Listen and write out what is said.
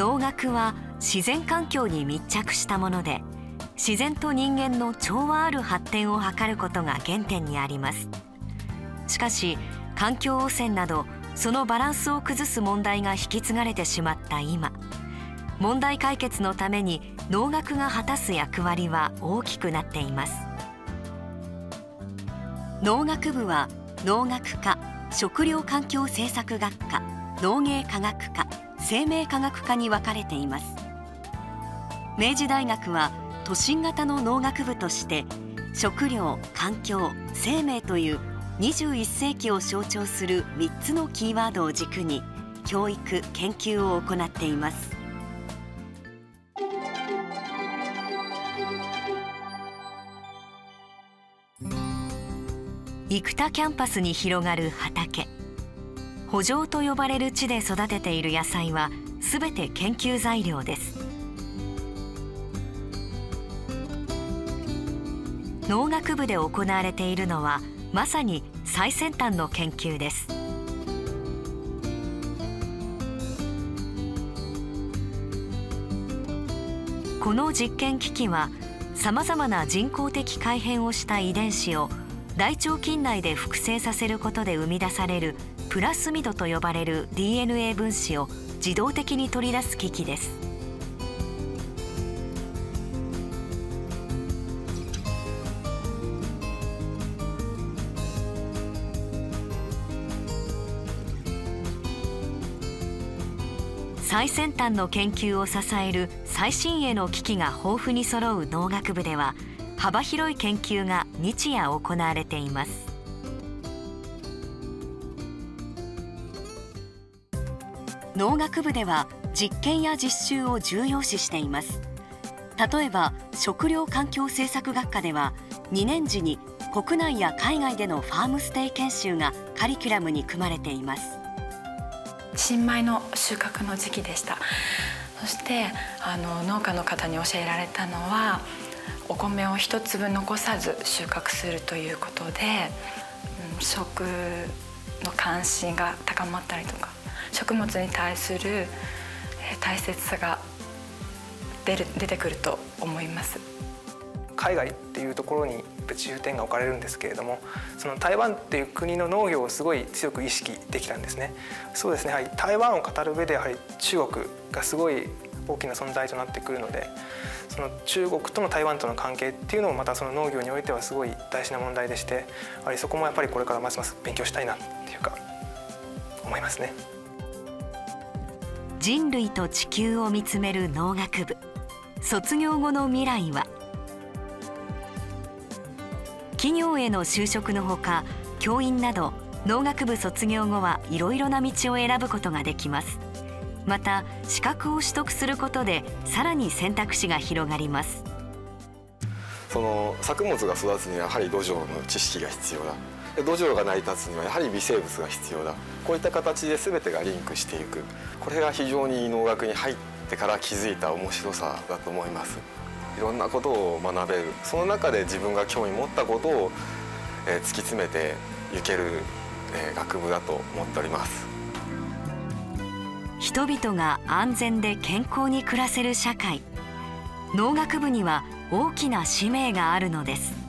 農学は自然環境に密着したもので自然と人間の調和ある発展を図ることが原点にあります。しかし環境汚染などそのバランスを崩す問題が引き継がれてしまった今問題解決のために農学が果たす役割は大きくなっています。農学部は農学科。食料環境政策学科農芸科学科生命科学科に分かれています。明治大学は都心型の農学部として食料環境生命という21世紀を象徴する3つのキーワードを軸に教育研究を行っています。生田キャンパスに広がる畑。圃場と呼ばれる地で育てている野菜はすべて研究材料です。農学部で行われているのはまさに最先端の研究です。この実験機器はさまざまな人工的改変をした遺伝子を大腸菌内で複製させることで生み出されるプラスミドと呼ばれる DNA 分子を自動的に取り出す機器です。最先端の研究を支える最新鋭の機器が豊富に揃う農学部では幅広い研究が日夜行われています。農学部では実験や実習を重要視しています。例えば食料環境政策学科では2年時に国内や海外でのファームステイ研修がカリキュラムに組まれています。新米の収穫の時期でした。そしてあの農家の方に教えられたのはお米を一粒残さず収穫するということで、うん、食の関心が高まったりとか食物に対する大切さが出る出てくると思います。海外っていうところに重点が置かれるんですけれどもその台湾っていう国の農業をすごい強く意識できたんですねそうですねやはり台湾を語る上でやはり中国がすごい大きな存在となってくるのでその中国との台湾との関係っていうのもまたその農業においてはすごい大事な問題でしてやはりそこもやっぱりこれからますます勉強したいなっていうか思いますね。人類と地球を見つめる農学部。卒業後の未来は？企業への就職のほか教員など農学部卒業後はいろいろな道を選ぶことができます。また資格を取得することでさらに選択肢が広がります。その作物が育つにはやはり土壌の知識が必要だ。土壌が成り立つにはやはり微生物が必要だ。こういった形で全てがリンクしていく。これが非常に農学に入ってから気づいた面白さだと思います。いろんなことを学べる。その中で自分が興味持ったことを、突き詰めていける、学部だと思っております。人々が安全で健康に暮らせる社会。農学部には大きな使命があるのです。